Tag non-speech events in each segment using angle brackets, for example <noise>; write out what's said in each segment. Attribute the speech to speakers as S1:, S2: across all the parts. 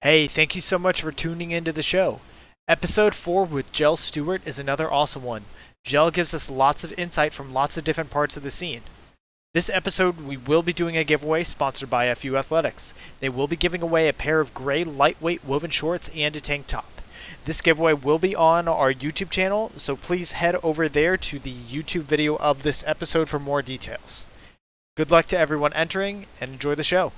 S1: Hey, thank you so much for tuning into the show. Episode 4 with Jel Stewart is another awesome one. Jel gives us lots of insight from lots of different parts of the scene. This episode, we will be doing a giveaway sponsored by FU Athletics. They will be giving away a pair of gray lightweight woven shorts and a tank top. This giveaway will be on our YouTube channel, so please head over there to the YouTube video of this episode for more details. Good luck to everyone entering and enjoy the show.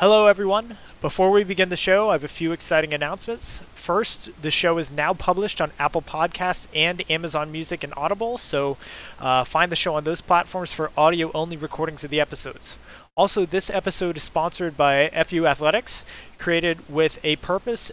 S1: Hello, everyone. Before we begin the show, I have a few exciting announcements. First, the show is now published on Apple Podcasts and Amazon Music and Audible, so uh, find the show on those platforms for audio only recordings of the episodes. Also, this episode is sponsored by FU Athletics, created with a purpose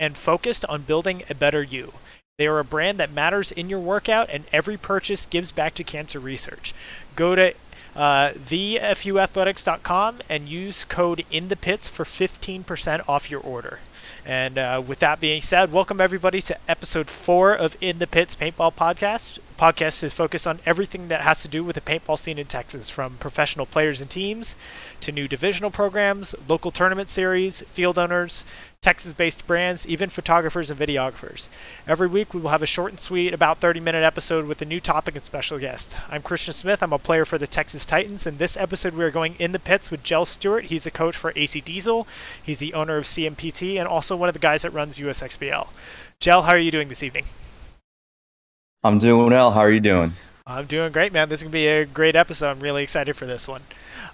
S1: and focused on building a better you. They are a brand that matters in your workout, and every purchase gives back to cancer research. Go to uh, thefuathletics.com and use code in the pits for 15% off your order. And uh, with that being said, welcome everybody to episode four of In the Pits Paintball Podcast. The podcast is focused on everything that has to do with the paintball scene in Texas, from professional players and teams to new divisional programs, local tournament series, field owners, Texas based brands, even photographers and videographers. Every week we will have a short and sweet, about 30 minute episode with a new topic and special guest. I'm Christian Smith. I'm a player for the Texas Titans. In this episode, we are going in the pits with Jel Stewart. He's a coach for AC Diesel, he's the owner of CMPT, and also one of the guys that runs USXBL. Jel, how are you doing this evening?
S2: I'm doing well. How are you doing?
S1: I'm doing great, man. This is going to be a great episode. I'm really excited for this one.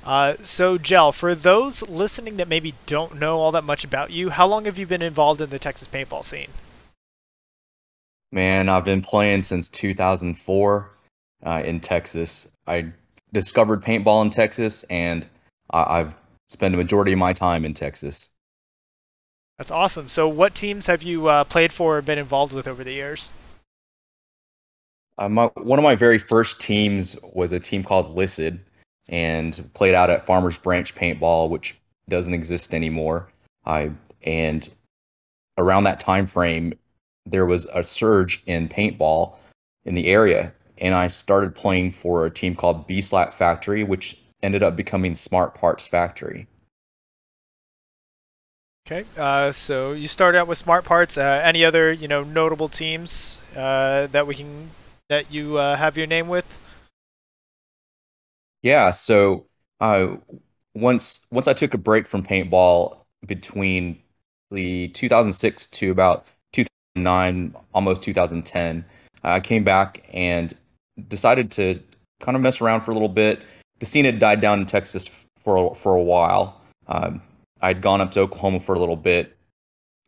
S1: Uh, so, Jel, for those listening that maybe don't know all that much about you, how long have you been involved in the Texas paintball scene?
S2: Man, I've been playing since 2004 uh, in Texas. I discovered paintball in Texas, and I- I've spent a majority of my time in Texas.
S1: That's awesome. So, what teams have you uh, played for or been involved with over the years?
S2: Uh, my, one of my very first teams was a team called Lissid, and played out at Farmers Branch Paintball, which doesn't exist anymore. I and around that time frame, there was a surge in paintball in the area, and I started playing for a team called B Slap Factory, which ended up becoming Smart Parts Factory.
S1: Okay, uh, so you started out with Smart Parts. Uh, any other, you know, notable teams uh, that we can that you uh, have your name with?
S2: Yeah, so uh, once once I took a break from paintball between the 2006 to about 2009, almost 2010, I came back and decided to kind of mess around for a little bit. The scene had died down in Texas for for a while. Um, I'd gone up to Oklahoma for a little bit,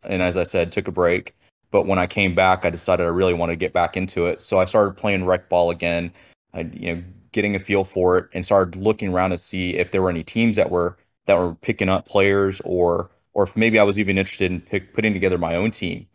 S2: and as I said, took a break. But when I came back, I decided I really wanted to get back into it. So I started playing rec ball again. I, you know, getting a feel for it and started looking around to see if there were any teams that were that were picking up players or or if maybe I was even interested in pick, putting together my own team.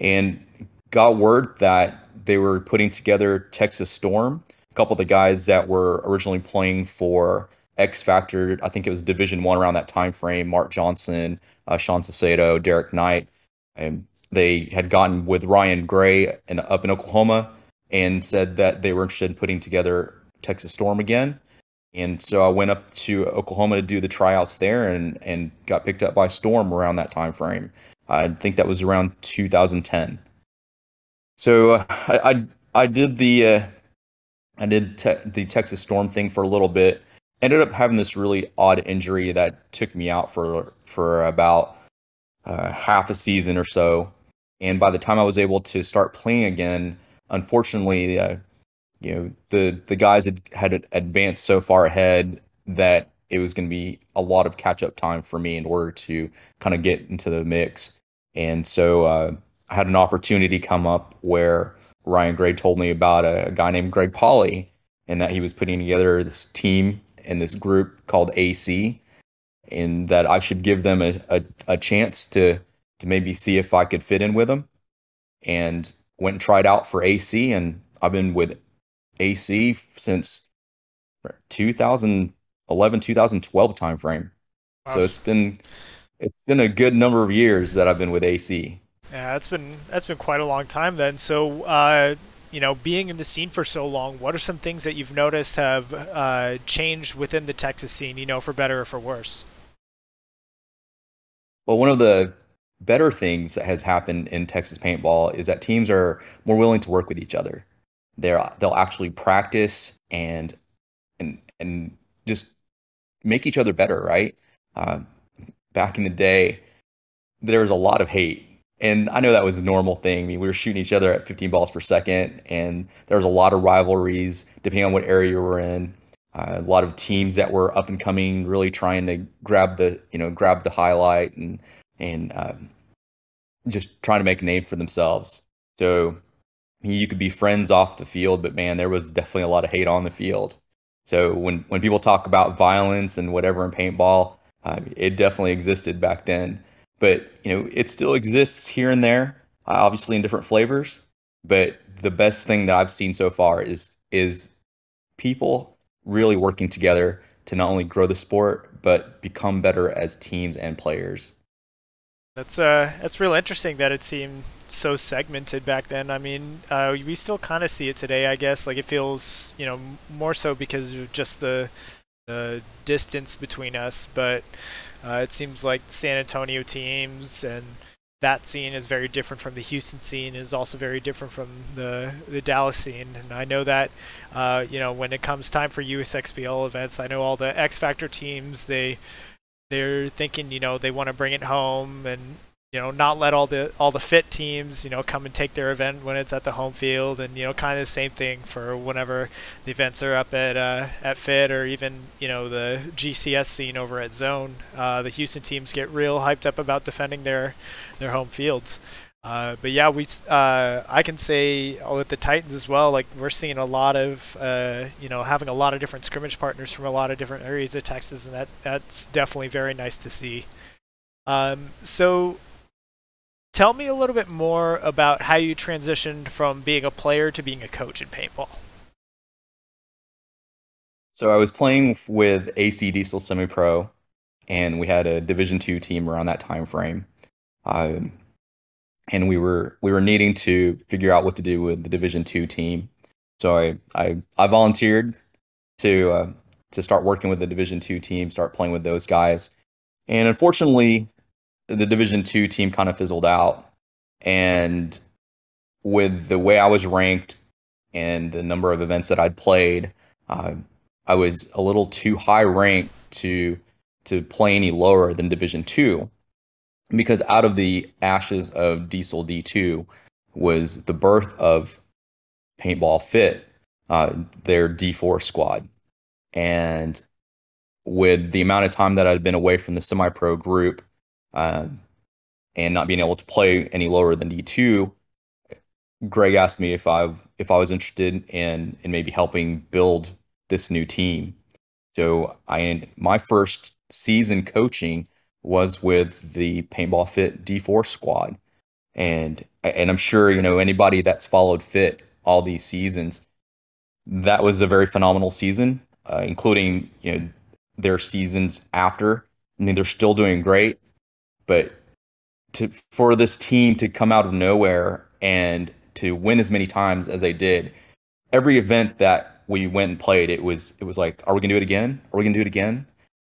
S2: And got word that they were putting together Texas Storm. A couple of the guys that were originally playing for X Factor, I think it was Division One around that time frame. Mark Johnson, uh, Sean Sacedo, Derek Knight, and they had gotten with Ryan Gray and up in Oklahoma and said that they were interested in putting together Texas Storm again. And so I went up to Oklahoma to do the tryouts there and, and got picked up by Storm around that time frame. I think that was around 2010. So uh, I, I, I did the uh, I did te- the Texas Storm thing for a little bit. Ended up having this really odd injury that took me out for for about uh, half a season or so. And by the time I was able to start playing again, unfortunately, uh, you know the the guys had, had advanced so far ahead that it was going to be a lot of catch up time for me in order to kind of get into the mix. And so uh, I had an opportunity come up where Ryan Gray told me about a, a guy named Greg Pauly and that he was putting together this team and this group called AC and that I should give them a, a, a chance to to maybe see if I could fit in with them. And went and tried out for AC and I've been with AC since 2011 2012 timeframe. Wow. So it's been it's been a good number of years that I've been with AC.
S1: Yeah, that's been that's been quite a long time then. So uh, you know, being in the scene for so long, what are some things that you've noticed have uh, changed within the Texas scene? You know, for better or for worse.
S2: Well, one of the better things that has happened in Texas paintball is that teams are more willing to work with each other. They're they'll actually practice and and and just make each other better, right? Uh, back in the day, there was a lot of hate. And I know that was a normal thing. I mean, we were shooting each other at 15 balls per second, and there was a lot of rivalries depending on what area you were in. Uh, a lot of teams that were up and coming, really trying to grab the you know grab the highlight and and uh, just trying to make a name for themselves. So you could be friends off the field, but man, there was definitely a lot of hate on the field. So when when people talk about violence and whatever in paintball, uh, it definitely existed back then. But you know, it still exists here and there, uh, obviously in different flavors. But the best thing that I've seen so far is is people really working together to not only grow the sport but become better as teams and players.
S1: That's uh, that's real interesting that it seemed so segmented back then. I mean, uh, we still kind of see it today, I guess. Like it feels, you know, more so because of just the the distance between us. But uh, it seems like San Antonio teams and that scene is very different from the Houston scene. is also very different from the the Dallas scene. And I know that, uh, you know, when it comes time for USXBL events, I know all the X Factor teams they they're thinking, you know, they want to bring it home and you know not let all the all the fit teams you know come and take their event when it's at the home field and you know kind of the same thing for whenever the events are up at uh, at fit or even you know the GCS scene over at zone uh, the Houston teams get real hyped up about defending their their home fields uh, but yeah we uh, I can say with the Titans as well like we're seeing a lot of uh, you know having a lot of different scrimmage partners from a lot of different areas of Texas and that that's definitely very nice to see um, so Tell me a little bit more about how you transitioned from being a player to being a coach in paintball.
S2: So I was playing with AC Diesel Semi Pro, and we had a Division two team around that time frame, um, and we were we were needing to figure out what to do with the Division two team. So I I, I volunteered to uh, to start working with the Division two team, start playing with those guys, and unfortunately, the Division two team kind of fizzled out, and with the way I was ranked and the number of events that I'd played, uh, I was a little too high ranked to to play any lower than Division two, because out of the ashes of Diesel D two was the birth of Paintball Fit, uh, their D four squad, and with the amount of time that I'd been away from the semi pro group uh, and not being able to play any lower than D2, Greg asked me if I if I was interested in in maybe helping build this new team. So I my first season coaching was with the Paintball Fit D4 squad, and and I'm sure you know anybody that's followed Fit all these seasons. That was a very phenomenal season, uh, including you know their seasons after. I mean, they're still doing great, but to for this team to come out of nowhere and to win as many times as they did, every event that we went and played, it was it was like, are we gonna do it again? Are we gonna do it again?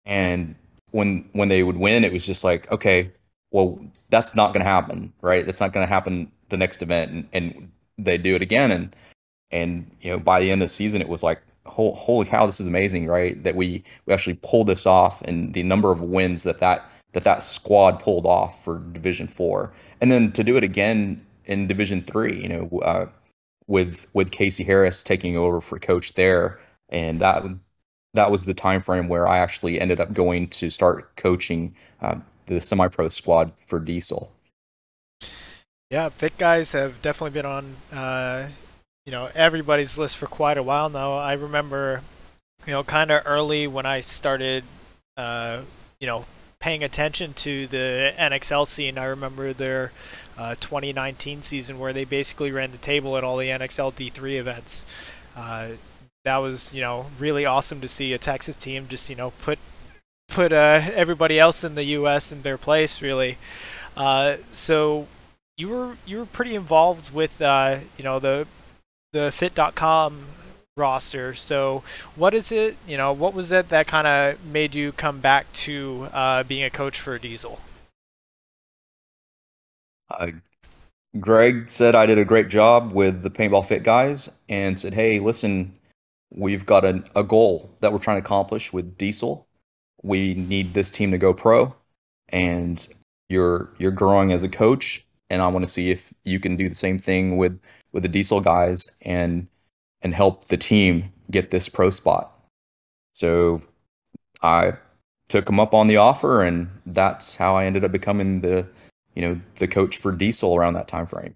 S2: And when when they would win, it was just like, okay, well, that's not gonna happen, right? That's not gonna happen the next event, and, and they do it again, and and you know by the end of the season, it was like, holy cow, this is amazing, right? That we we actually pulled this off, and the number of wins that that that that squad pulled off for Division Four, and then to do it again in Division Three, you know, uh, with with Casey Harris taking over for coach there, and that that was the time frame where I actually ended up going to start coaching uh, the semi-pro squad for Diesel.
S1: Yeah, fit guys have definitely been on, uh, you know, everybody's list for quite a while now. I remember, you know, kind of early when I started, uh, you know, paying attention to the NXL scene, I remember their uh, 2019 season where they basically ran the table at all the NXL D3 events. That was, you know, really awesome to see a Texas team just, you know, put put uh, everybody else in the U.S. in their place, really. Uh, so you were you were pretty involved with, uh, you know, the the Fit.com roster. So, what is it? You know, what was it that kind of made you come back to uh, being a coach for Diesel?
S2: Uh, Greg said I did a great job with the Paintball Fit guys and said, hey, listen, we've got a, a goal that we're trying to accomplish with Diesel. We need this team to go pro, and you're you're growing as a coach, and I want to see if you can do the same thing with with the Diesel guys and and help the team get this pro spot. So I took him up on the offer, and that's how I ended up becoming the you know the coach for Diesel around that time frame.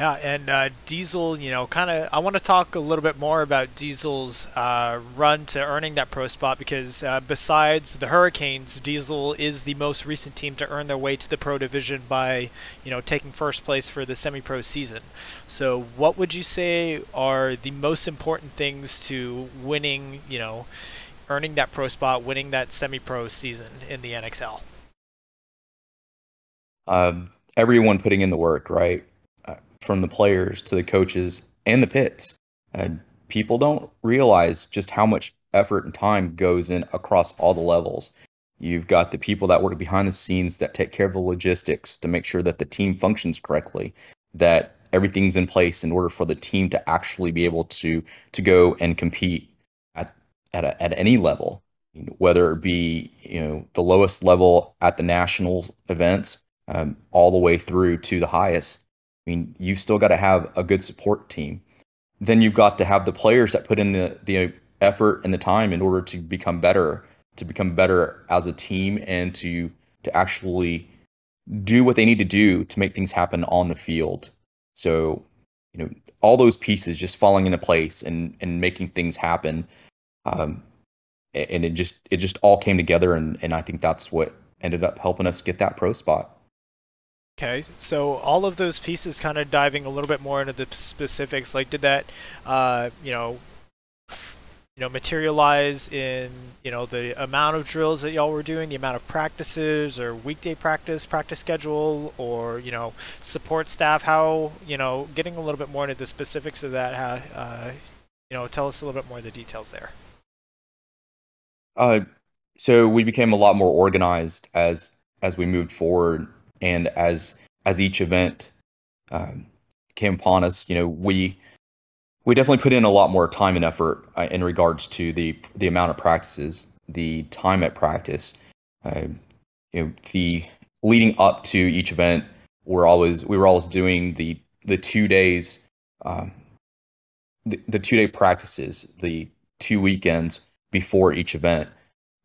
S1: Yeah, and uh, Diesel, you know, kind of, I want to talk a little bit more about Diesel's uh, run to earning that pro spot because uh, besides the Hurricanes, Diesel is the most recent team to earn their way to the pro division by, you know, taking first place for the semi pro season. So, what would you say are the most important things to winning, you know, earning that pro spot, winning that semi pro season in the NXL?
S2: Um, everyone putting in the work, right? From the players to the coaches and the pits. And people don't realize just how much effort and time goes in across all the levels. You've got the people that work behind the scenes that take care of the logistics to make sure that the team functions correctly, that everything's in place in order for the team to actually be able to to go and compete at at, a, at any level, whether it be you know the lowest level at the national events, um, all the way through to the highest I mean, you've still got to have a good support team. Then you've got to have the players that put in the, the effort and the time in order to become better, to become better as a team and to to actually do what they need to do to make things happen on the field. So, you know, all those pieces just falling into place and and making things happen. Um, and it just it just all came together and, and I think that's what ended up helping us get that pro spot.
S1: Okay, so all of those pieces kind of diving a little bit more into the specifics, like did that, uh, you know, you know, materialize in you know the amount of drills that y'all were doing, the amount of practices, or weekday practice, practice schedule, or you know, support staff? How you know, getting a little bit more into the specifics of that. How uh, you know, tell us a little bit more of the details there.
S2: Uh, so we became a lot more organized as as we moved forward and as as each event um, came upon us, you know, we we definitely put in a lot more time and effort uh, in regards to the the amount of practices, the time at practice. Uh, you know, the leading up to each event, we're always we were always doing the the two days, um, the, the two day practices, the two weekends before each event.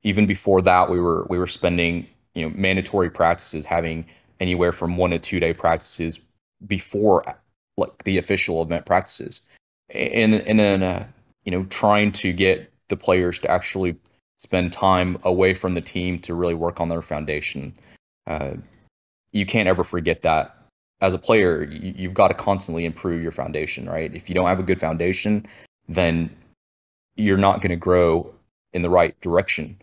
S2: Even before that, we were we were spending you know mandatory practices, having anywhere from one to two day practices before like the official event practices, and and then uh, you know trying to get the players to actually spend time away from the team to really work on their foundation. Uh, you can't ever forget that as a player. You, you've got to constantly improve your foundation, right? If you don't have a good foundation, then you're not going to grow in the right direction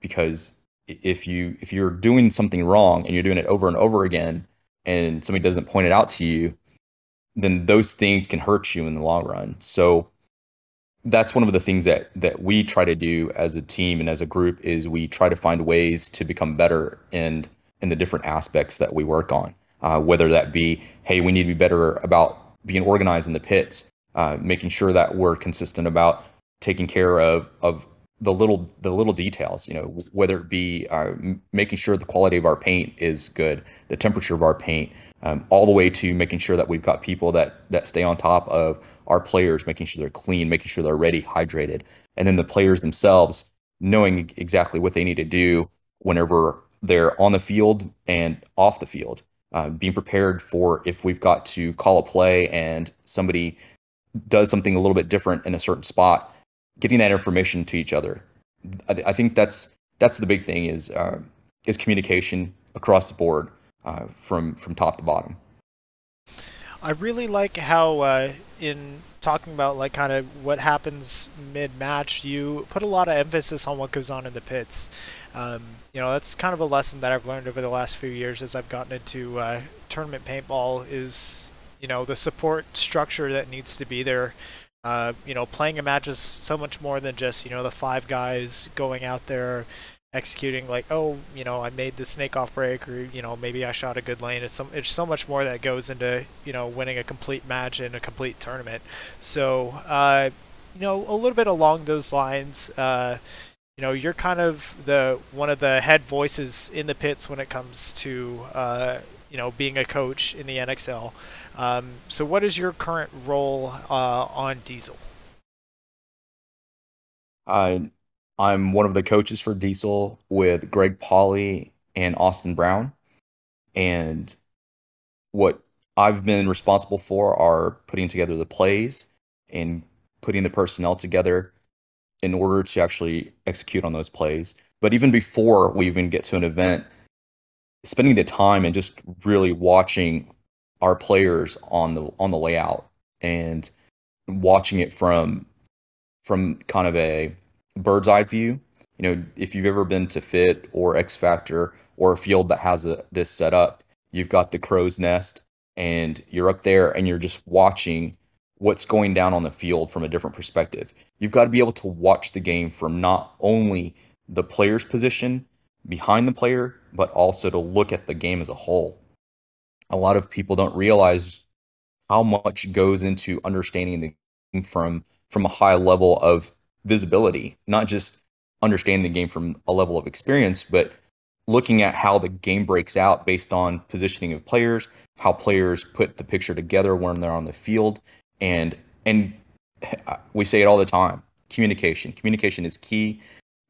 S2: because if you if you're doing something wrong and you're doing it over and over again and somebody doesn't point it out to you then those things can hurt you in the long run. So that's one of the things that that we try to do as a team and as a group is we try to find ways to become better in in the different aspects that we work on uh, whether that be hey we need to be better about being organized in the pits uh, making sure that we're consistent about taking care of of the little the little details you know whether it be uh, making sure the quality of our paint is good the temperature of our paint um, all the way to making sure that we've got people that that stay on top of our players making sure they're clean making sure they're ready hydrated and then the players themselves knowing exactly what they need to do whenever they're on the field and off the field uh, being prepared for if we've got to call a play and somebody does something a little bit different in a certain spot getting that information to each other. I, I think that's that's the big thing is uh, is communication across the board uh, from from top to bottom.
S1: I really like how uh, in talking about like kind of what happens mid match, you put a lot of emphasis on what goes on in the pits. Um, you know, that's kind of a lesson that I've learned over the last few years as I've gotten into uh, tournament paintball. Is you know the support structure that needs to be there uh, you know, playing a match is so much more than just you know the five guys going out there executing like oh you know I made the snake off break or you know maybe I shot a good lane. It's some it's so much more that goes into you know winning a complete match in a complete tournament. So uh, you know a little bit along those lines uh, you know you're kind of the one of the head voices in the pits when it comes to uh, you know being a coach in the NXL um, so what is your current role uh, on Diesel
S2: I I'm one of the coaches for Diesel with Greg Pauly and Austin Brown. And what I've been responsible for are putting together the plays and putting the personnel together in order to actually execute on those plays. But even before we even get to an event, spending the time and just really watching our players on the on the layout and watching it from from kind of a bird's eye view. You know, if you've ever been to Fit or X Factor or a field that has a, this set up, you've got the crow's nest and you're up there and you're just watching what's going down on the field from a different perspective. You've got to be able to watch the game from not only the player's position behind the player, but also to look at the game as a whole. A lot of people don't realize how much goes into understanding the game from from a high level of visibility, not just understanding the game from a level of experience, but looking at how the game breaks out based on positioning of players, how players put the picture together when they're on the field, and and <laughs> we say it all the time: communication. Communication is key.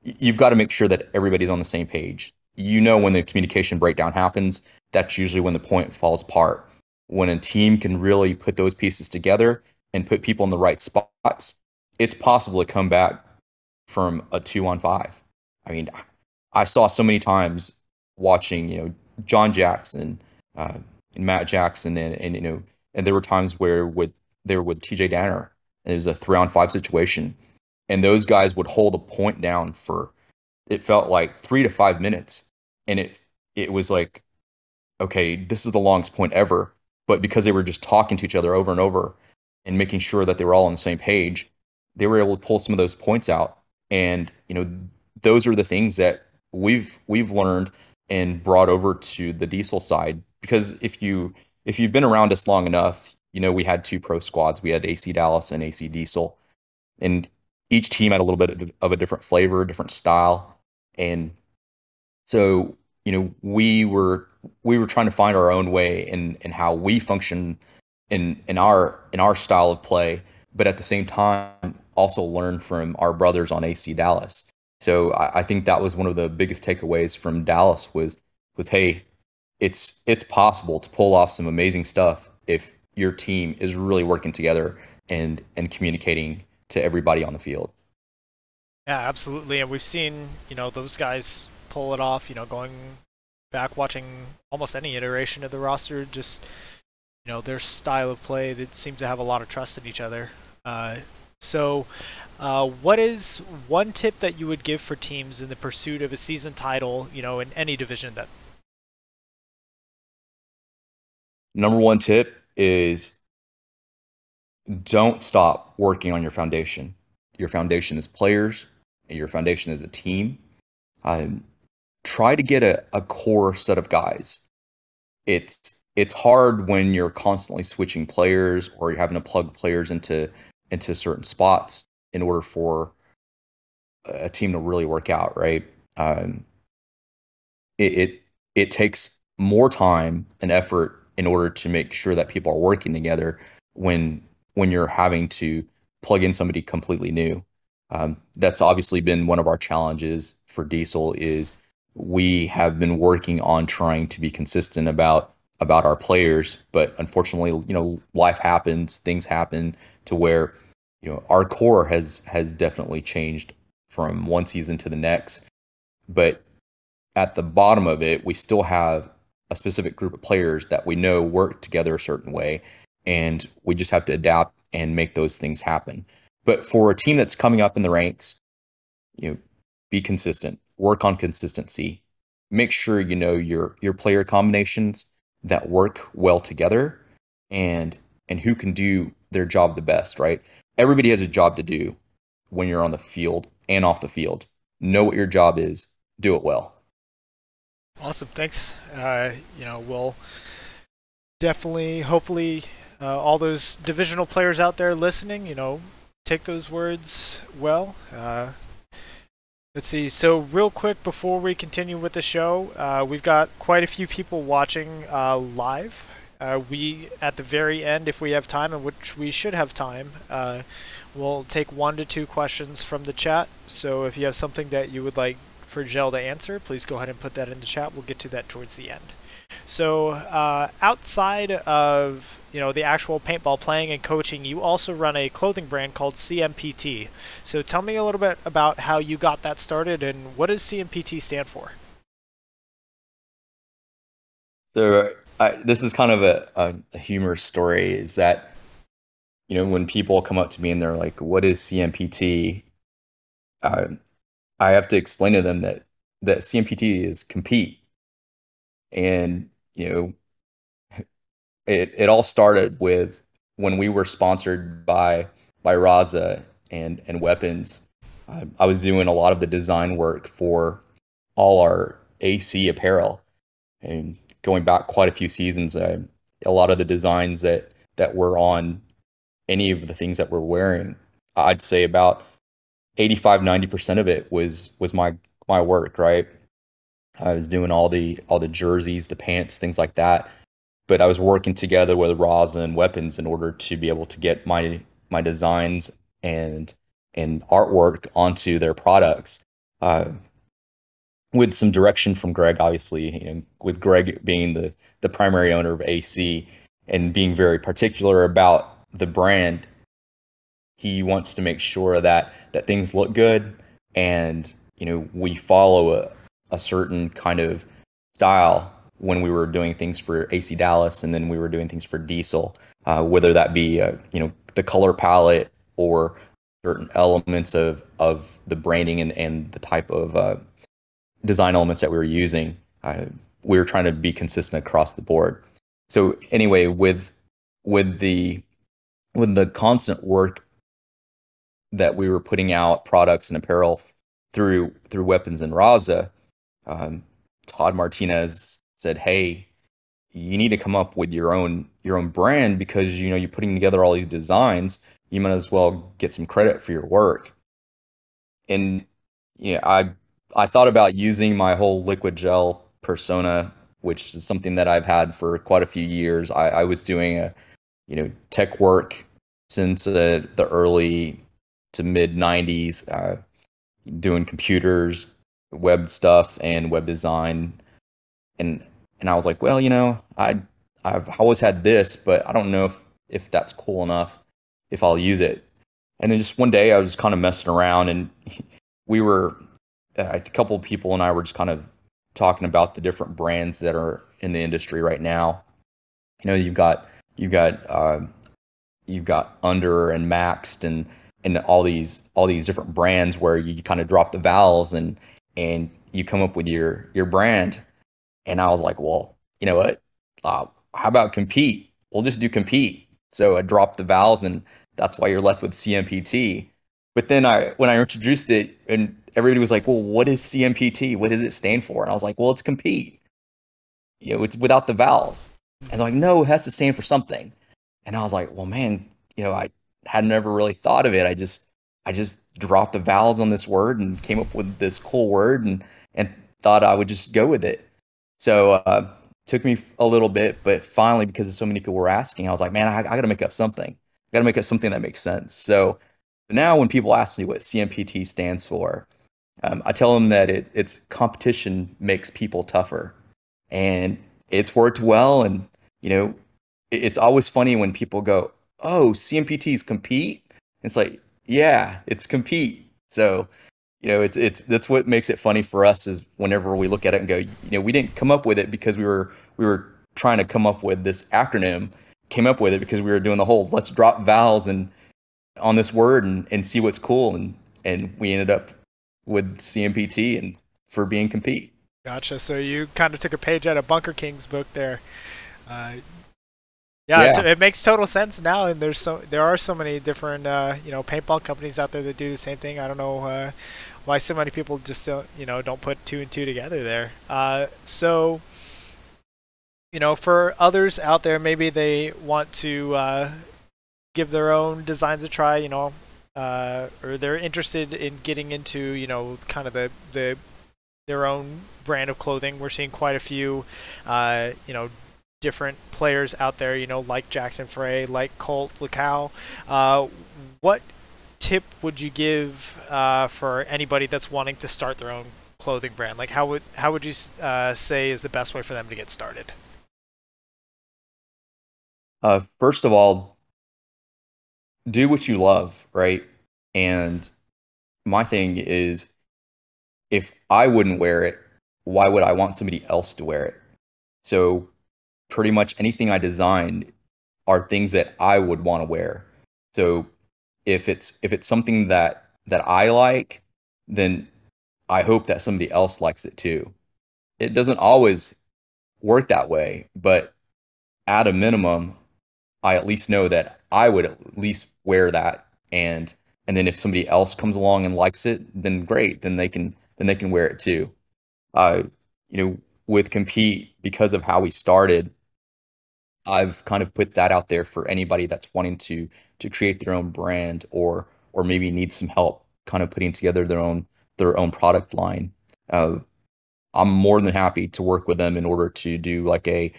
S2: You've got to make sure that everybody's on the same page. You know when the communication breakdown happens, that's usually when the point falls apart. When a team can really put those pieces together and put people in the right spots, it's possible to come back from a two on five. I mean, I saw so many times watching, you know, John Jackson uh, and Matt Jackson, and, and you know, and there were times where with they were with TJ Danner, and it was a three on five situation, and those guys would hold a point down for it felt like three to five minutes, and it it was like, okay, this is the longest point ever, but because they were just talking to each other over and over and making sure that they were all on the same page, they were able to pull some of those points out. And, you know, those are the things that we've we've learned and brought over to the diesel side. Because if you if you've been around us long enough, you know, we had two pro squads. We had AC Dallas and AC Diesel. And each team had a little bit of a different flavor, different style. And so, you know, we were we were trying to find our own way in in how we function in in our in our style of play, but at the same time also learn from our brothers on AC Dallas. So I, I think that was one of the biggest takeaways from Dallas was was hey, it's it's possible to pull off some amazing stuff if your team is really working together and and communicating to everybody on the field.
S1: Yeah, absolutely. And we've seen, you know, those guys pull it off, you know, going back watching almost any iteration of the roster, just you know, their style of play that seems to have a lot of trust in each other. Uh, so, uh, what is one tip that you would give for teams in the pursuit of a season title, you know, in any division that?
S2: Number one tip is don't stop working on your foundation. Your foundation is players, and your foundation is a team. Um, try to get a, a core set of guys. It's it's hard when you're constantly switching players or you're having to plug players into into certain spots in order for a team to really work out, right? Um, it, it it takes more time and effort in order to make sure that people are working together when when you're having to plug in somebody completely new. Um, that's obviously been one of our challenges for Diesel is we have been working on trying to be consistent about about our players, but unfortunately, you know, life happens, things happen to where you know our core has has definitely changed from one season to the next. But at the bottom of it we still have a specific group of players that we know work together a certain way and we just have to adapt and make those things happen. But for a team that's coming up in the ranks you know be consistent work on consistency make sure you know your your player combinations that work well together and and who can do their job the best right everybody has a job to do when you're on the field and off the field. Know what your job is do it well.
S1: Awesome, thanks. Uh, you know, we'll definitely, hopefully, uh, all those divisional players out there listening, you know, take those words well. Uh, let's see. So, real quick before we continue with the show, uh, we've got quite a few people watching uh, live. Uh, we, at the very end, if we have time, and which we should have time, uh, we'll take one to two questions from the chat. So, if you have something that you would like for Jel to answer, please go ahead and put that in the chat. We'll get to that towards the end. So, uh, outside of you know the actual paintball playing and coaching, you also run a clothing brand called CMPT. So, tell me a little bit about how you got that started and what does CMPT stand for?
S2: So, this is kind of a, a, a humorous story. Is that you know when people come up to me and they're like, "What is CMPT?" Uh, I have to explain to them that that CMPT is compete and you know it it all started with when we were sponsored by by Raza and and Weapons. I, I was doing a lot of the design work for all our AC apparel, and going back quite a few seasons, uh, a lot of the designs that that were on any of the things that we're wearing, I'd say about 85 90% of it was was my my work, right? I was doing all the all the jerseys, the pants, things like that. But I was working together with Raza and Weapons in order to be able to get my my designs and and artwork onto their products. Uh, with some direction from Greg, obviously, with Greg being the the primary owner of AC and being very particular about the brand, he wants to make sure that that things look good and you know we follow a, a certain kind of style when we were doing things for AC Dallas and then we were doing things for Diesel, uh, whether that be uh, you know the color palette or certain elements of of the branding and, and the type of uh, design elements that we were using. Uh, we were trying to be consistent across the board. So anyway, with with the with the constant work that we were putting out products and apparel through through weapons and Raza, um, Todd Martinez said, "Hey, you need to come up with your own your own brand because you know you're putting together all these designs. You might as well get some credit for your work." And yeah, I I thought about using my whole liquid gel persona, which is something that I've had for quite a few years. I, I was doing a you know tech work since uh, the early to mid 90s, uh, doing computers, web stuff and web design and and I was like, well, you know, I I've always had this, but I don't know if if that's cool enough if I'll use it. And then just one day I was kind of messing around and <laughs> we were a couple of people and I were just kind of talking about the different brands that are in the industry right now. You know, you've got you've got uh, you've got Under and Maxed and and all these all these different brands where you kind of drop the vowels and and you come up with your your brand. And I was like, well, you know what? Uh, how about compete? We'll just do compete. So I dropped the vowels, and that's why you're left with CMPT. But then I, when I introduced it, and everybody was like, "Well, what is CMPT? What does it stand for?" And I was like, "Well, it's compete. You know, it's without the vowels." And they're like, "No, it has to stand for something." And I was like, "Well, man, you know, I had never really thought of it. I just, I just dropped the vowels on this word and came up with this cool word and and thought I would just go with it. So uh, took me a little bit, but finally, because so many people were asking, I was like, man, I, I got to make up something. I got to make up something that makes sense. So now, when people ask me what CMPT stands for, um, I tell them that it, it's competition makes people tougher, and it's worked well. And you know, it, it's always funny when people go, "Oh, CMPTs compete." It's like, yeah, it's compete. So, you know, it's it's that's what makes it funny for us is whenever we look at it and go, you know, we didn't come up with it because we were we were trying to come up with this acronym. Came up with it because we were doing the whole let's drop vowels and on this word and, and see what's cool and and we ended up with CMPT and for being compete.
S1: Gotcha. So you kind of took a page out of Bunker King's book there. Uh, yeah, yeah. It, it, makes total sense now, and there's so there are so many different uh, you know paintball companies out there that do the same thing. I don't know uh, why so many people just don't you know don't put two and two together there. Uh, so you know, for others out there, maybe they want to uh, give their own designs a try. You know, uh, or they're interested in getting into you know kind of the the their own brand of clothing. We're seeing quite a few, uh, you know, different players out there. You know, like Jackson Frey, like Colt Lacow. Uh, what tip would you give uh, for anybody that's wanting to start their own clothing brand? Like, how would how would you uh, say is the best way for them to get started?
S2: Uh, first of all, do what you love, right? And my thing is, if I wouldn't wear it, why would I want somebody else to wear it? So, pretty much anything I design are things that I would want to wear. So, if it's if it's something that that I like, then I hope that somebody else likes it too. It doesn't always work that way, but at a minimum, I at least know that I would at least wear that and and then if somebody else comes along and likes it, then great, then they can then they can wear it too. Uh, you know, with compete because of how we started, I've kind of put that out there for anybody that's wanting to to create their own brand or or maybe needs some help kind of putting together their own their own product line. Uh, I'm more than happy to work with them in order to do like a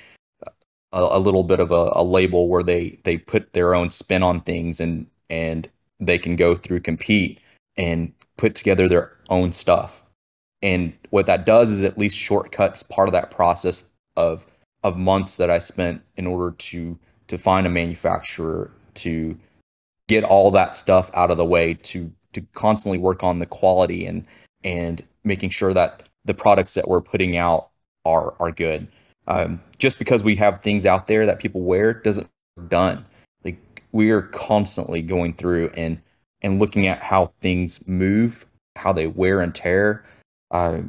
S2: a, little bit of a, a, label where they they put their own spin on things and and they can go through compete and put together their own stuff. And what that does is at least shortcuts part of that process of of months that I spent in order to to find a manufacturer to get all that stuff out of the way to to constantly work on the quality and and making sure that the products that we're putting out are are good. Um, just because we have things out there that people wear doesn't done. Like we are constantly going through and and looking at how things move, how they wear and tear. Uh,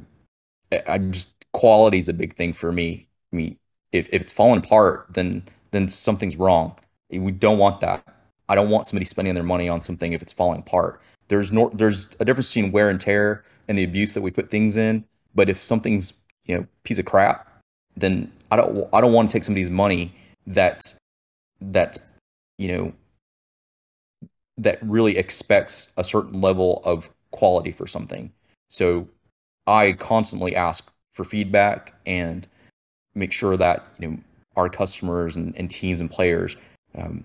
S2: I just quality is a big thing for me. I mean, if, if it's falling apart, then then something's wrong. We don't want that. I don't want somebody spending their money on something if it's falling apart. There's there's a difference between wear and tear and the abuse that we put things in. But if something's you know piece of crap, then I don't I don't want to take somebody's money that that you know that really expects a certain level of quality for something. So I constantly ask for feedback and make sure that you know our customers and, and teams and players um,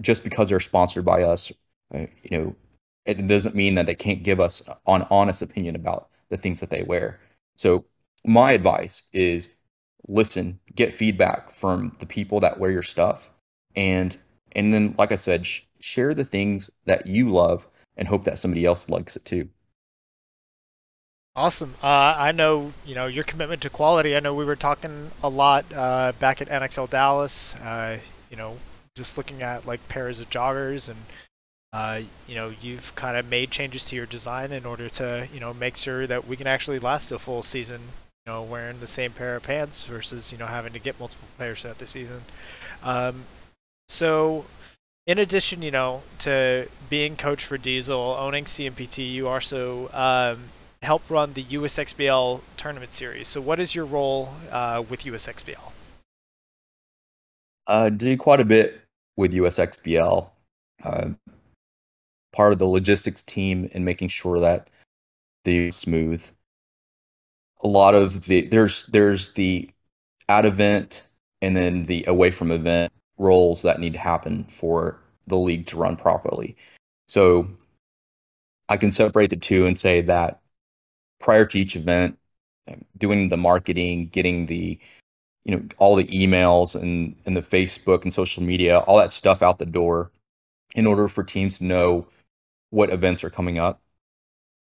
S2: just because they're sponsored by us uh, you know it doesn't mean that they can't give us an honest opinion about the things that they wear. So my advice is listen get feedback from the people that wear your stuff and and then like i said sh- share the things that you love and hope that somebody else likes it too
S1: Awesome. Uh, I know you know your commitment to quality. I know we were talking a lot uh, back at NXL Dallas. Uh, you know, just looking at like pairs of joggers, and uh, you know, you've kind of made changes to your design in order to you know make sure that we can actually last a full season. You know, wearing the same pair of pants versus you know having to get multiple pairs throughout the season. Um, so in addition, you know, to being coach for Diesel, owning CMPT, you also um, help run the USXBL tournament series. So, what is your role uh, with USXBL?
S2: I do quite a bit with USXBL. Uh, part of the logistics team in making sure that they smooth. A lot of the there's there's the at event and then the away from event roles that need to happen for the league to run properly. So I can separate the two and say that prior to each event, um, doing the marketing, getting the you know all the emails and and the Facebook and social media, all that stuff out the door, in order for teams to know what events are coming up.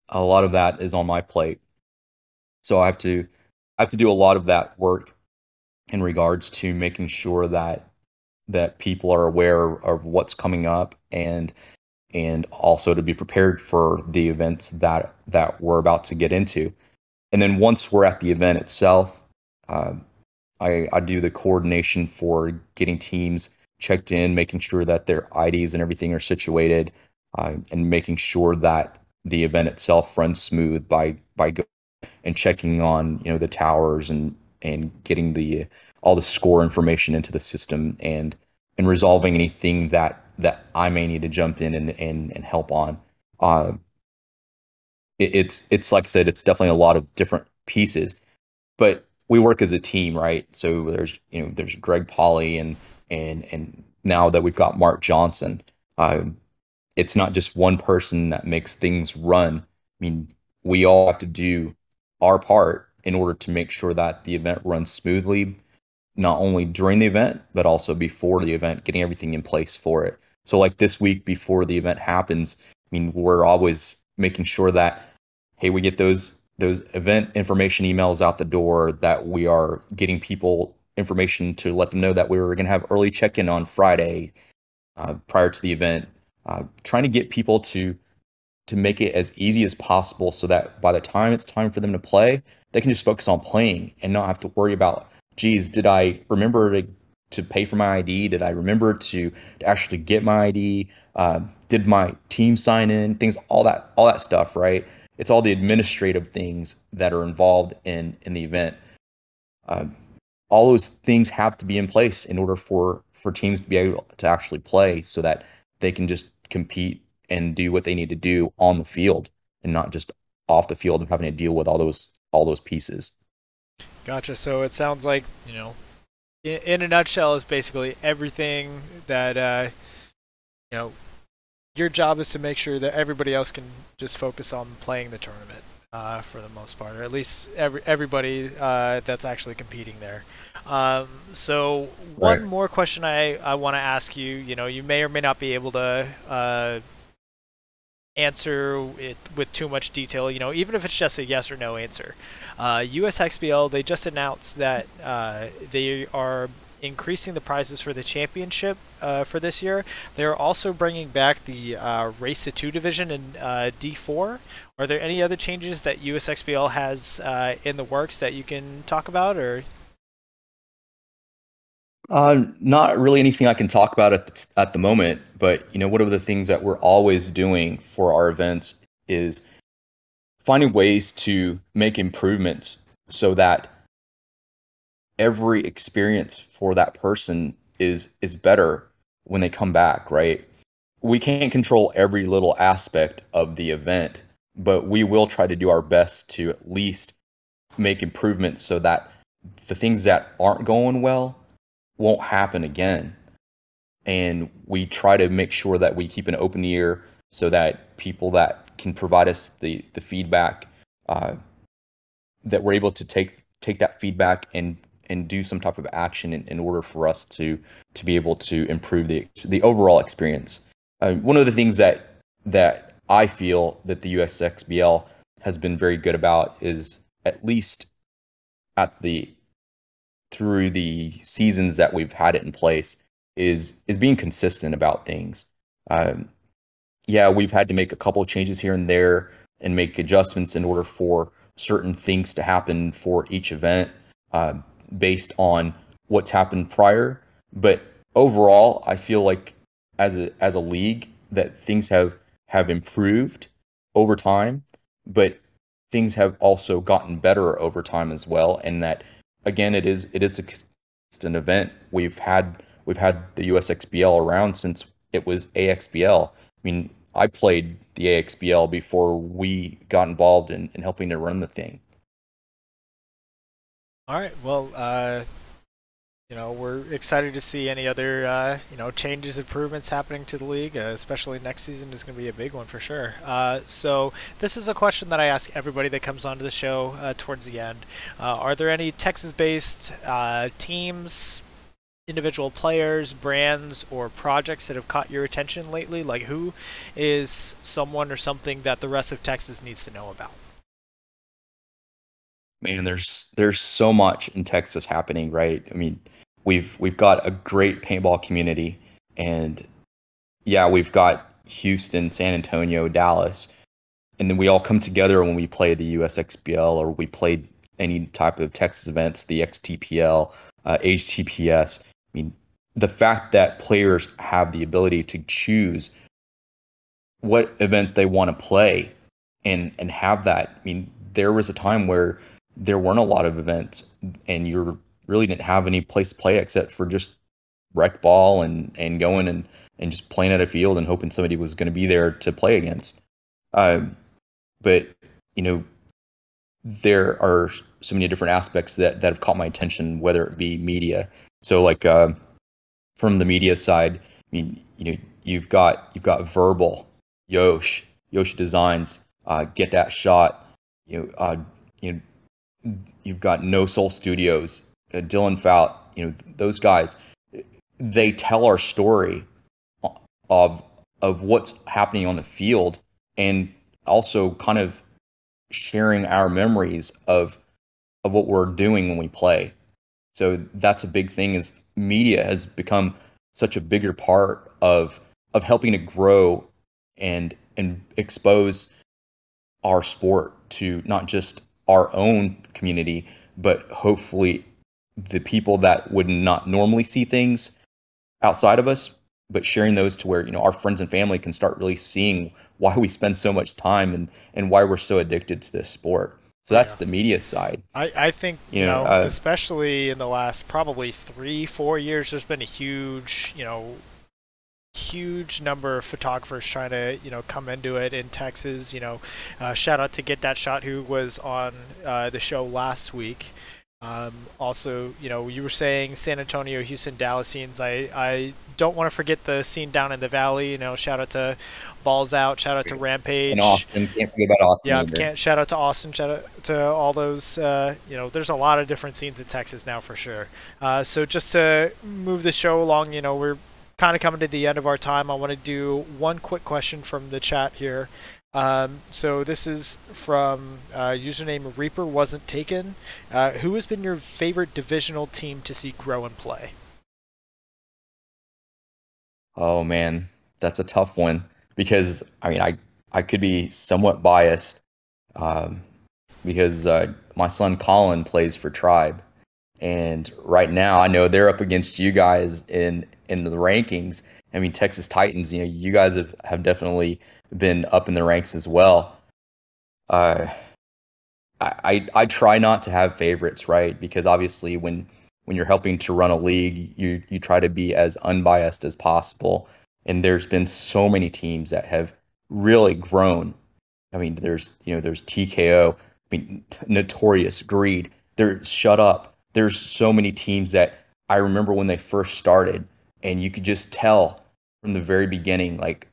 S2: A lot of that is on my plate, so I have to I have to do a lot of that work in regards to making sure that that people are aware of what's coming up and and also to be prepared for the events that that we're about to get into. And then once we're at the event itself, uh, I, I do the coordination for getting teams checked in, making sure that their IDs and everything are situated, uh, and making sure that the event itself runs smooth by by going and checking on you know the towers and and getting the all the score information into the system and and resolving anything that that I may need to jump in and and, and help on. Uh, it, it's it's like I said, it's definitely a lot of different pieces, but we work as a team, right? So there's you know there's Greg Pauly and and and now that we've got Mark Johnson, uh, it's not just one person that makes things run. I mean, we all have to do our part in order to make sure that the event runs smoothly, not only during the event, but also before the event, getting everything in place for it. So, like this week before the event happens, I mean, we're always making sure that, hey, we get those those event information emails out the door, that we are getting people information to let them know that we were going to have early check in on Friday uh, prior to the event, uh, trying to get people to to make it as easy as possible so that by the time it's time for them to play, they can just focus on playing and not have to worry about, geez, did I remember to, to pay for my ID? Did I remember to, to actually get my ID? Uh, did my team sign in? Things, all that, all that stuff, right? It's all the administrative things that are involved in in the event. Uh, all those things have to be in place in order for for teams to be able to actually play, so that they can just compete and do what they need to do on the field and not just off the field of having to deal with all those all those pieces.
S1: Gotcha. So it sounds like you know, in, in a nutshell, is basically everything that uh, you know. Your job is to make sure that everybody else can just focus on playing the tournament uh, for the most part, or at least every everybody uh, that's actually competing there. Um, so one right. more question I, I want to ask you. You know, you may or may not be able to uh, answer it with too much detail, you know, even if it's just a yes or no answer. Uh, USXBL, they just announced that uh, they are increasing the prizes for the championship uh, for this year. They're also bringing back the uh, Race to 2 division in uh, D4. Are there any other changes that USXBL has uh, in the works that you can talk about or
S2: uh, not really anything I can talk about at the, at the moment, but you know, one of the things that we're always doing for our events is finding ways to make improvements so that every experience for that person is is better when they come back, right? We can't control every little aspect of the event, but we will try to do our best to at least make improvements so that the things that aren't going well won't happen again. And we try to make sure that we keep an open ear so that people that can provide us the, the feedback uh, that we're able to take take that feedback and and do some type of action in, in order for us to to be able to improve the the overall experience. Uh, one of the things that that I feel that the USXBL has been very good about is at least at the through the seasons that we've had it in place is is being consistent about things. Um, yeah, we've had to make a couple changes here and there and make adjustments in order for certain things to happen for each event uh, based on what's happened prior. But overall, I feel like as a as a league that things have have improved over time, but things have also gotten better over time as well, and that again, it is it is a, an event. We've had we've had the USXBL around since it was AXBL. I mean, I played the AXBL before we got involved in, in helping to run the thing.
S1: All right. Well, uh, you know, we're excited to see any other, uh, you know, changes, improvements happening to the league, uh, especially next season is going to be a big one for sure. Uh, so this is a question that I ask everybody that comes onto the show uh, towards the end. Uh, are there any Texas-based uh, teams, individual players, brands, or projects that have caught your attention lately? Like who is someone or something that the rest of Texas needs to know about?
S2: Man, there's there's so much in Texas happening, right? I mean, we've we've got a great paintball community, and yeah, we've got Houston, San Antonio, Dallas, and then we all come together when we play the USXBL or we play any type of Texas events, the XTPL, uh, HTPS. I mean, the fact that players have the ability to choose what event they want to play and and have that. I mean, there was a time where there weren't a lot of events, and you really didn't have any place to play except for just rec ball and and going and and just playing at a field and hoping somebody was going to be there to play against. Um, but you know, there are so many different aspects that that have caught my attention, whether it be media. So like uh, from the media side, I mean, you know, you've got you've got verbal, Yosh, Yosh Designs, uh, get that shot. You know, uh, you know, you've got No Soul Studios, Uh, Dylan Fout. You know, those guys. They tell our story of of what's happening on the field, and also kind of sharing our memories of of what we're doing when we play. So that's a big thing. Is media has become such a bigger part of of helping to grow and and expose our sport to not just our own community, but hopefully the people that would not normally see things outside of us, but sharing those to where you know our friends and family can start really seeing why we spend so much time and and why we're so addicted to this sport. So that's yeah. the media side.
S1: I, I think you, you know, know uh, especially in the last probably three four years, there's been a huge you know huge number of photographers trying to you know come into it in Texas. You know, uh, shout out to Get That Shot who was on uh, the show last week. Um, also, you know, you were saying San Antonio, Houston, Dallas scenes. I, I don't want to forget the scene down in the valley. You know, shout out to Balls Out, shout out to Rampage.
S2: And Austin, can't forget about Austin.
S1: Yeah, either. can't shout out to Austin, shout out to all those. Uh, you know, there's a lot of different scenes in Texas now for sure. Uh, so just to move the show along, you know, we're kind of coming to the end of our time. I want to do one quick question from the chat here. Um, so this is from uh, username Reaper wasn't taken. Uh, who has been your favorite divisional team to see grow and play?
S2: Oh man, that's a tough one because I mean I I could be somewhat biased um, because uh, my son Colin plays for Tribe, and right now I know they're up against you guys in in the rankings. I mean Texas Titans, you know, you guys have have definitely been up in the ranks as well. Uh, I, I, I try not to have favorites, right? Because obviously, when when you're helping to run a league, you you try to be as unbiased as possible. And there's been so many teams that have really grown. I mean, there's you know there's TKO, I mean, Notorious, Greed. There's Shut Up. There's so many teams that I remember when they first started, and you could just tell from the very beginning, like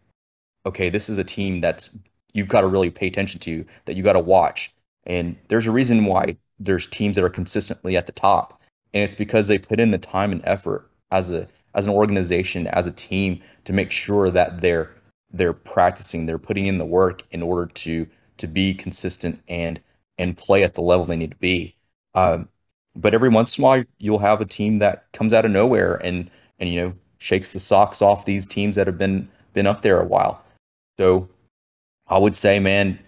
S2: okay, this is a team that's you've got to really pay attention to, that you got to watch. And there's a reason why there's teams that are consistently at the top, and it's because they put in the time and effort as a as an organization, as a team, to make sure that they're they're practicing, they're putting in the work in order to to be consistent and and play at the level they need to be. Um, but every once in a while, you'll have a team that comes out of nowhere and and you know shakes the socks off these teams that have been been up there a while. So I would say, man,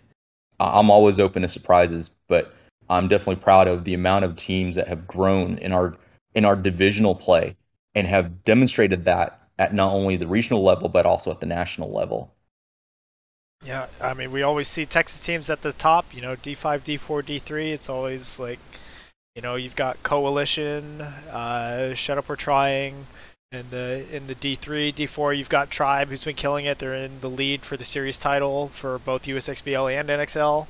S2: I'm always open to surprises, but I'm definitely proud of the amount of teams that have grown in our in our divisional play and have demonstrated that at not only the regional level but also at the national level.
S1: Yeah, I mean, we always see Texas teams at the top. You know, D5, D4, D3. It's always like, you know, you've got Coalition, uh, Shut Up, We're Trying, in the in the D3, D4, you've got Tribe, who's been killing it. They're in the lead for the series title for both USXBL and NXL.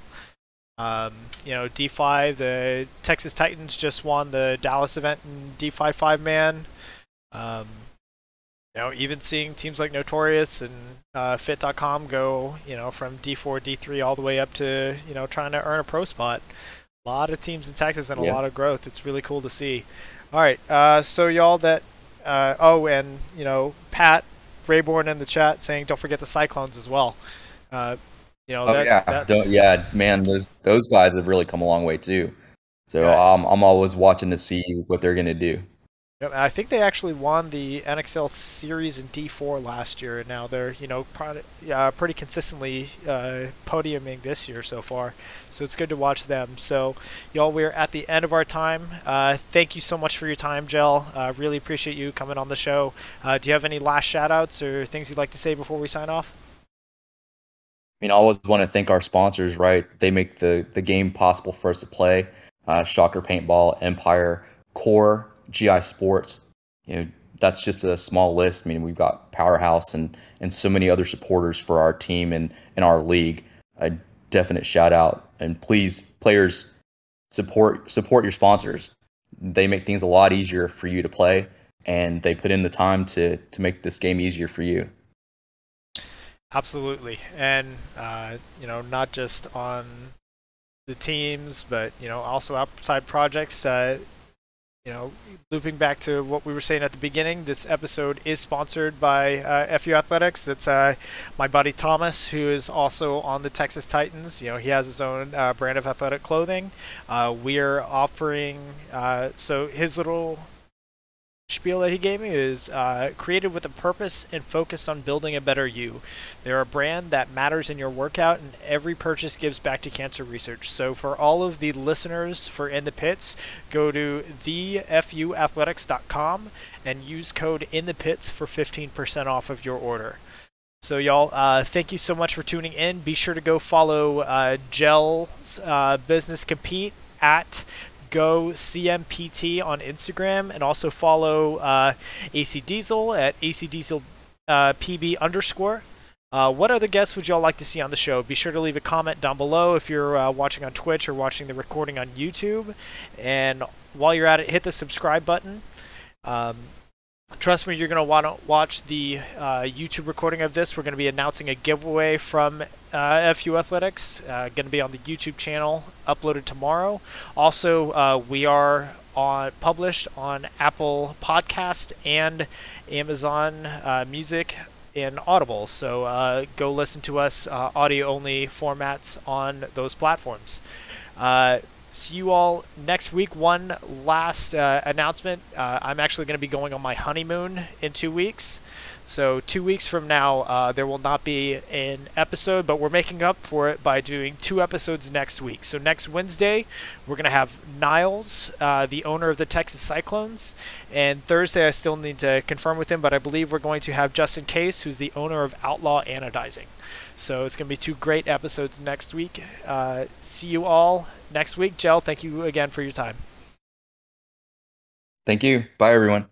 S1: Um, you know, D5, the Texas Titans just won the Dallas event in D5 five man. Um, you know, even seeing teams like Notorious and uh, Fit.com go, you know, from D4, D3 all the way up to, you know, trying to earn a pro spot. A lot of teams in Texas and a yeah. lot of growth. It's really cool to see. All right, uh, so y'all that uh, oh, and you know Pat Rayborn in the chat saying don't forget the Cyclones as well. Uh, you know,
S2: oh, that, yeah, don't, yeah, man, those those guys have really come a long way too. So yeah. um, I'm always watching to see what they're gonna do.
S1: Yep, I think they actually won the NXL series in D4 last year, and now they're you know pretty, uh, pretty consistently uh, podiuming this year so far. So it's good to watch them. So y'all, we're at the end of our time. Uh, thank you so much for your time, Jel. Uh, really appreciate you coming on the show. Uh, do you have any last shout outs or things you'd like to say before we sign off?
S2: I mean, I always want to thank our sponsors, right? They make the, the game possible for us to play. Uh, Shocker Paintball, Empire, Core, GI Sports. You know, that's just a small list. I mean, we've got Powerhouse and and so many other supporters for our team and in our league. A definite shout out and please, players, support support your sponsors. They make things a lot easier for you to play, and they put in the time to to make this game easier for you.
S1: Absolutely, and uh, you know, not just on the teams, but you know, also outside projects. Uh, you know, looping back to what we were saying at the beginning, this episode is sponsored by uh, FU Athletics. That's uh, my buddy Thomas, who is also on the Texas Titans. You know, he has his own uh, brand of athletic clothing. Uh, we are offering, uh, so his little spiel that he gave me is uh, created with a purpose and focused on building a better you. They're a brand that matters in your workout, and every purchase gives back to cancer research. So, for all of the listeners for In the Pits, go to thefuathletics.com and use code In the Pits for 15% off of your order. So, y'all, uh, thank you so much for tuning in. Be sure to go follow uh, Jel's uh, Business Compete at go CMPT on Instagram and also follow uh, AC Diesel at AC Diesel uh, PB underscore. Uh, what other guests would y'all like to see on the show? Be sure to leave a comment down below if you're uh, watching on Twitch or watching the recording on YouTube. And while you're at it, hit the subscribe button. Um, Trust me, you're going to want to watch the uh, YouTube recording of this. We're going to be announcing a giveaway from uh, FU Athletics. Uh, going to be on the YouTube channel, uploaded tomorrow. Also, uh, we are on published on Apple Podcast and Amazon uh, Music and Audible. So uh, go listen to us audio only formats on those platforms see you all next week. One last uh, announcement. Uh, I'm actually going to be going on my honeymoon in two weeks. So, two weeks from now, uh, there will not be an episode, but we're making up for it by doing two episodes next week. So, next Wednesday, we're going to have Niles, uh, the owner of the Texas Cyclones. And Thursday, I still need to confirm with him, but I believe we're going to have Justin Case, who's the owner of Outlaw Anodizing. So, it's going to be two great episodes next week. Uh, see you all next week. Jel, thank you again for your time.
S2: Thank you. Bye, everyone.